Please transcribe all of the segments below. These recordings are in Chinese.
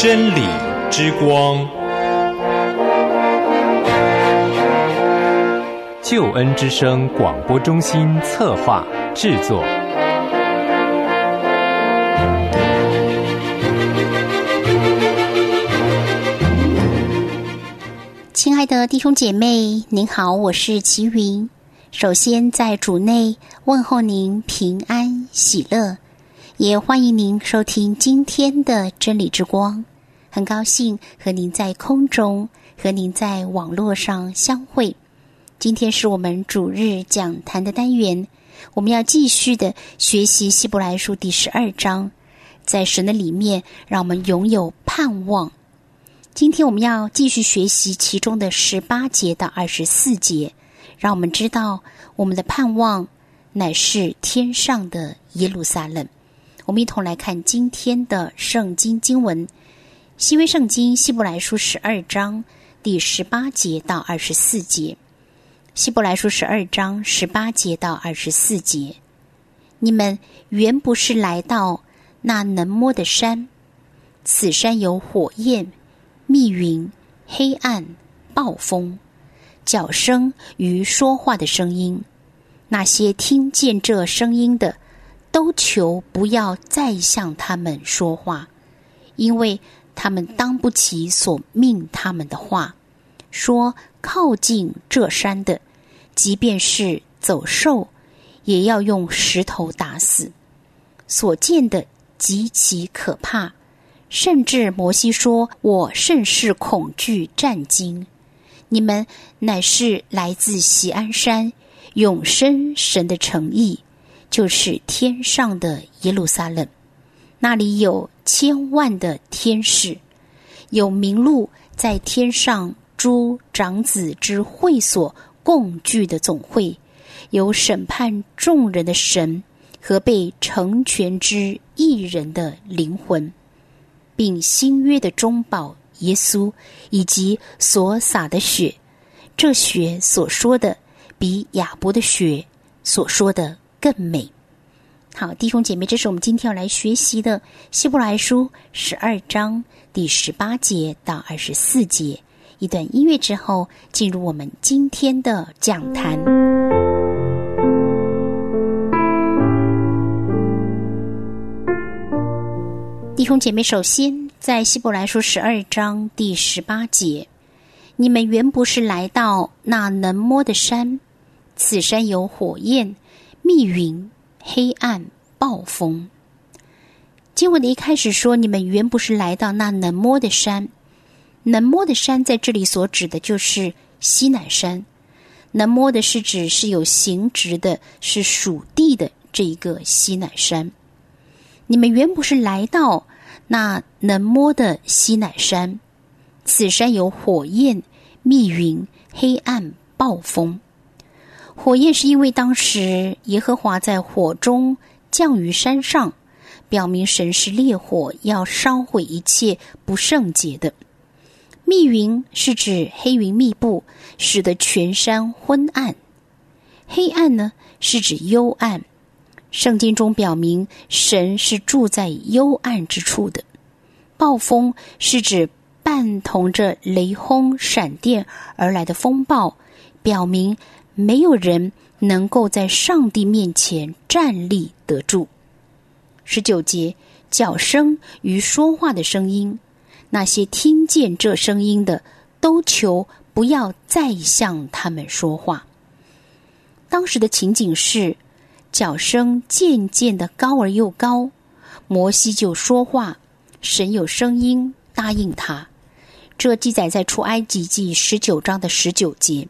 真理之光，救恩之声广播中心策划制作。亲爱的弟兄姐妹，您好，我是齐云。首先在主内问候您平安喜乐，也欢迎您收听今天的真理之光。很高兴和您在空中和您在网络上相会。今天是我们主日讲坛的单元，我们要继续的学习希伯来书第十二章，在神的里面，让我们拥有盼望。今天我们要继续学习其中的十八节到二十四节，让我们知道我们的盼望乃是天上的耶路撒冷。我们一同来看今天的圣经经文，西微圣经希伯来书十二章第十八节到二十四节。希伯来书十二章十八节到二十四节，你们原不是来到那能摸的山，此山有火焰。密云、黑暗、暴风、脚声与说话的声音，那些听见这声音的，都求不要再向他们说话，因为他们当不起所命他们的话。说靠近这山的，即便是走兽，也要用石头打死。所见的极其可怕。甚至摩西说：“我甚是恐惧战惊。你们乃是来自锡安山永生神的诚意，就是天上的耶路撒冷。那里有千万的天使，有名录在天上诸长子之会所共聚的总会，有审判众人的神和被成全之一人的灵魂。”并新约的中保耶稣以及所洒的血，这血所说的比亚伯的血所说的更美。好，弟兄姐妹，这是我们今天要来学习的希伯来书十二章第十八节到二十四节。一段音乐之后，进入我们今天的讲坛。弟兄姐妹，首先在希伯来书十二章第十八节，你们原不是来到那能摸的山，此山有火焰、密云、黑暗、暴风。经文的一开始说，你们原不是来到那能摸的山，能摸的山在这里所指的就是西南山。能摸的是指是有形质的，是属地的这一个西南山。你们原不是来到那能摸的西南山，此山有火焰、密云、黑暗、暴风。火焰是因为当时耶和华在火中降于山上，表明神是烈火，要烧毁一切不圣洁的。密云是指黑云密布，使得全山昏暗。黑暗呢，是指幽暗。圣经中表明，神是住在幽暗之处的。暴风是指伴同着雷轰、闪电而来的风暴，表明没有人能够在上帝面前站立得住。十九节，脚声与说话的声音，那些听见这声音的，都求不要再向他们说话。当时的情景是。脚声渐渐的高而又高，摩西就说话，神有声音答应他。这记载在出埃及记十九章的十九节。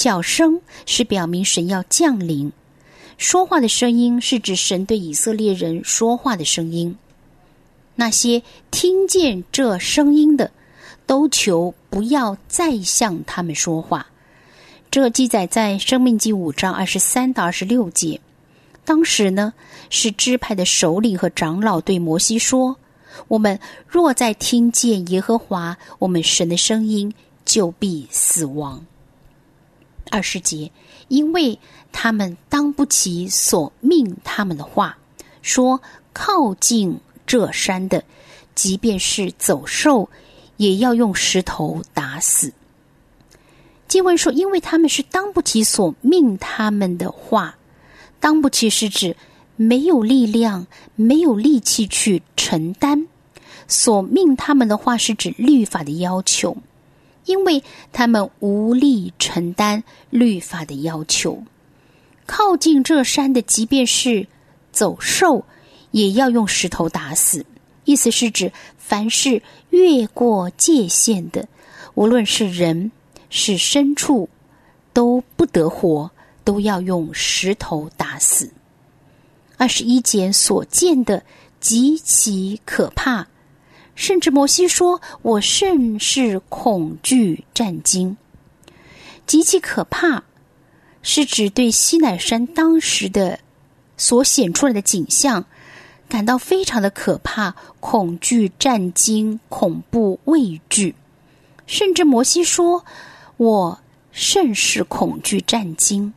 叫声是表明神要降临，说话的声音是指神对以色列人说话的声音。那些听见这声音的，都求不要再向他们说话。这记载在生命记五章二十三到二十六节。当时呢，是支派的首领和长老对摩西说：“我们若再听见耶和华我们神的声音，就必死亡。”二十节，因为他们当不起所命他们的话，说靠近这山的，即便是走兽，也要用石头打死。经文说，因为他们是当不起所命他们的话，当不起是指没有力量、没有力气去承担。所命他们的话是指律法的要求，因为他们无力承担律法的要求。靠近这山的，即便是走兽，也要用石头打死。意思是指，凡是越过界限的，无论是人。是牲畜都不得活，都要用石头打死。二十一节所见的极其可怕，甚至摩西说：“我甚是恐惧战惊。”极其可怕，是指对西乃山当时的所显出来的景象感到非常的可怕，恐惧战惊，恐怖畏惧。甚至摩西说。我甚是恐惧战惊，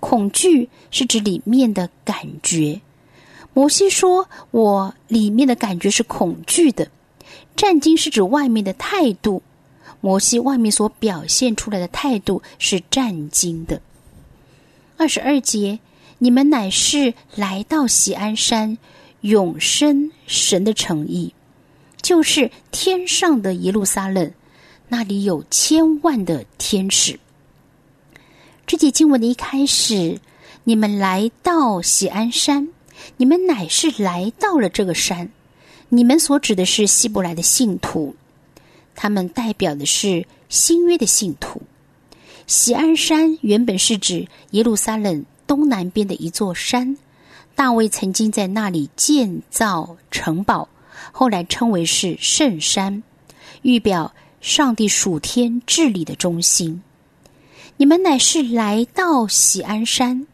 恐惧是指里面的感觉。摩西说：“我里面的感觉是恐惧的。”战惊是指外面的态度。摩西外面所表现出来的态度是战惊的。二十二节，你们乃是来到喜安山，永生神的诚意，就是天上的耶路撒冷。那里有千万的天使。这节经文的一开始，你们来到喜安山，你们乃是来到了这个山。你们所指的是希伯来的信徒，他们代表的是新约的信徒。喜安山原本是指耶路撒冷东南边的一座山，大卫曾经在那里建造城堡，后来称为是圣山，预表。上帝属天治理的中心，你们乃是来到喜安山，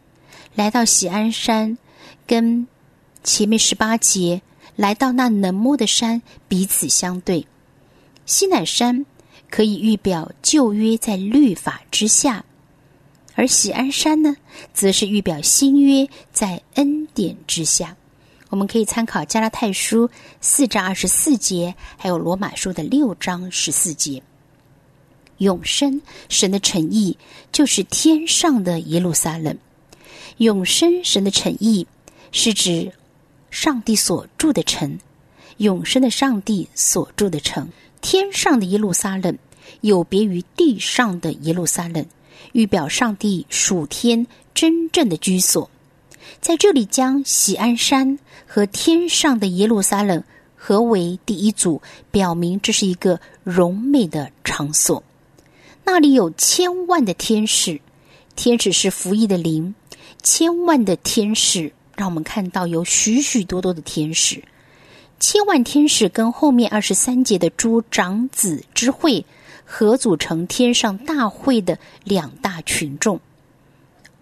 来到喜安山，跟前面十八节来到那能摸的山彼此相对。西乃山可以预表旧约在律法之下，而喜安山呢，则是预表新约在恩典之下。我们可以参考加拉太书四章二十四节，还有罗马书的六章十四节。永生神的诚意就是天上的耶路撒冷。永生神的诚意是指上帝所住的城，永生的上帝所住的城。天上的耶路撒冷有别于地上的耶路撒冷，预表上帝属天真正的居所。在这里，将喜安山和天上的耶路撒冷合为第一组，表明这是一个荣美的场所。那里有千万的天使，天使是服役的灵，千万的天使让我们看到有许许多多的天使。千万天使跟后面二十三节的诸长子之会合组成天上大会的两大群众。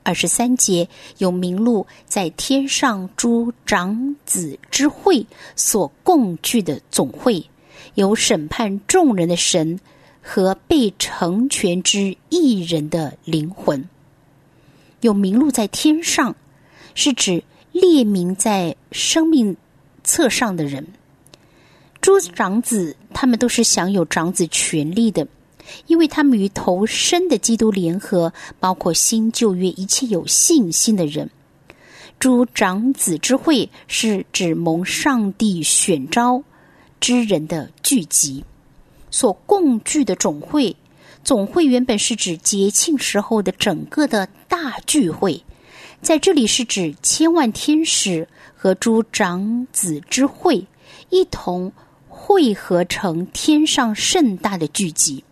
二十三节有名录在天上诸长子之会所共聚的总会，有审判众人的神和被成全之一人的灵魂。有名录在天上，是指列名在生命册上的人。诸长子他们都是享有长子权利的。因为他们与投身的基督联合，包括新旧约一切有信心的人。诸长子之会是指蒙上帝选召之人的聚集，所共聚的总会。总会原本是指节庆时候的整个的大聚会，在这里是指千万天使和诸长子之会一同汇合成天上盛大的聚集。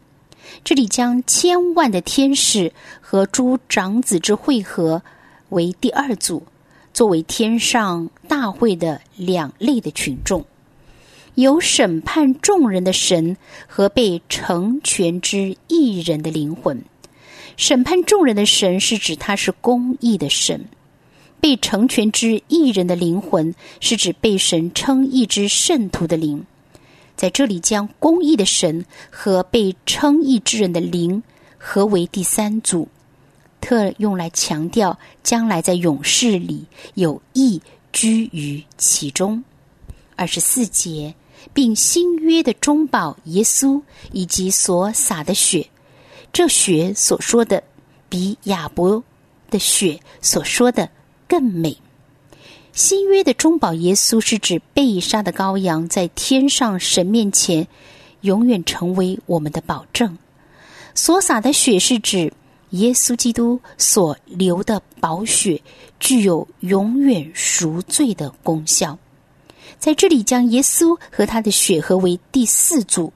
这里将千万的天使和诸长子之会合为第二组，作为天上大会的两类的群众，有审判众人的神和被成全之一人的灵魂。审判众人的神是指他是公义的神，被成全之一人的灵魂是指被神称义之圣徒的灵。在这里，将公义的神和被称义之人的灵合为第三组，特用来强调将来在勇士里有义居于其中。二十四节并新约的中保耶稣以及所洒的血。这血所说的，比亚伯的血所说的更美。新约的中保耶稣是指被杀的羔羊，在天上神面前永远成为我们的保证。所洒的血是指耶稣基督所流的宝血，具有永远赎罪的功效。在这里，将耶稣和他的血合为第四组，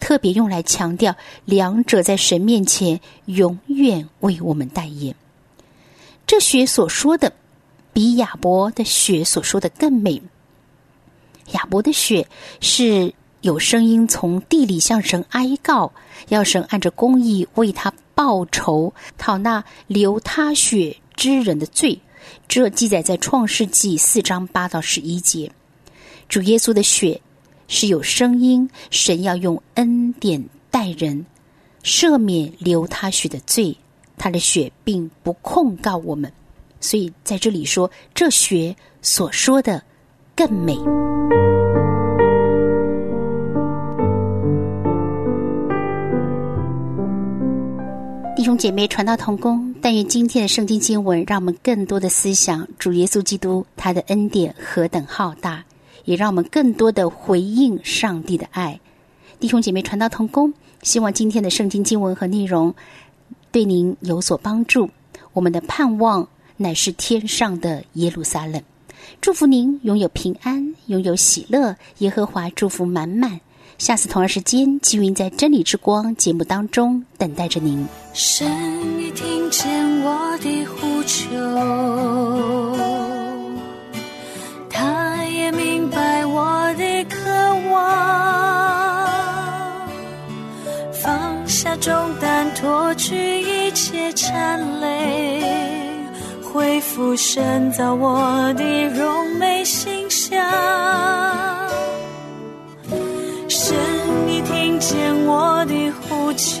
特别用来强调两者在神面前永远为我们代言。这血所说的。比亚伯的血所说的更美。亚伯的血是有声音从地里向神哀告，要神按着公义为他报仇，讨那流他血之人的罪。这记载在创世纪四章八到十一节。主耶稣的血是有声音，神要用恩典待人，赦免流他血的罪。他的血并不控告我们。所以在这里说，这学所说的更美。弟兄姐妹，传道同工，但愿今天的圣经经文，让我们更多的思想主耶稣基督他的恩典何等浩大，也让我们更多的回应上帝的爱。弟兄姐妹，传道同工，希望今天的圣经经文和内容对您有所帮助。我们的盼望。乃是天上的耶路撒冷，祝福您拥有平安，拥有喜乐。耶和华祝福满满。下次同样时间，积云在真理之光节目当中等待着您。神已听见我的呼求，重担，脱去一切颤累。恢复深造我的容美形象，神你听见我的呼求，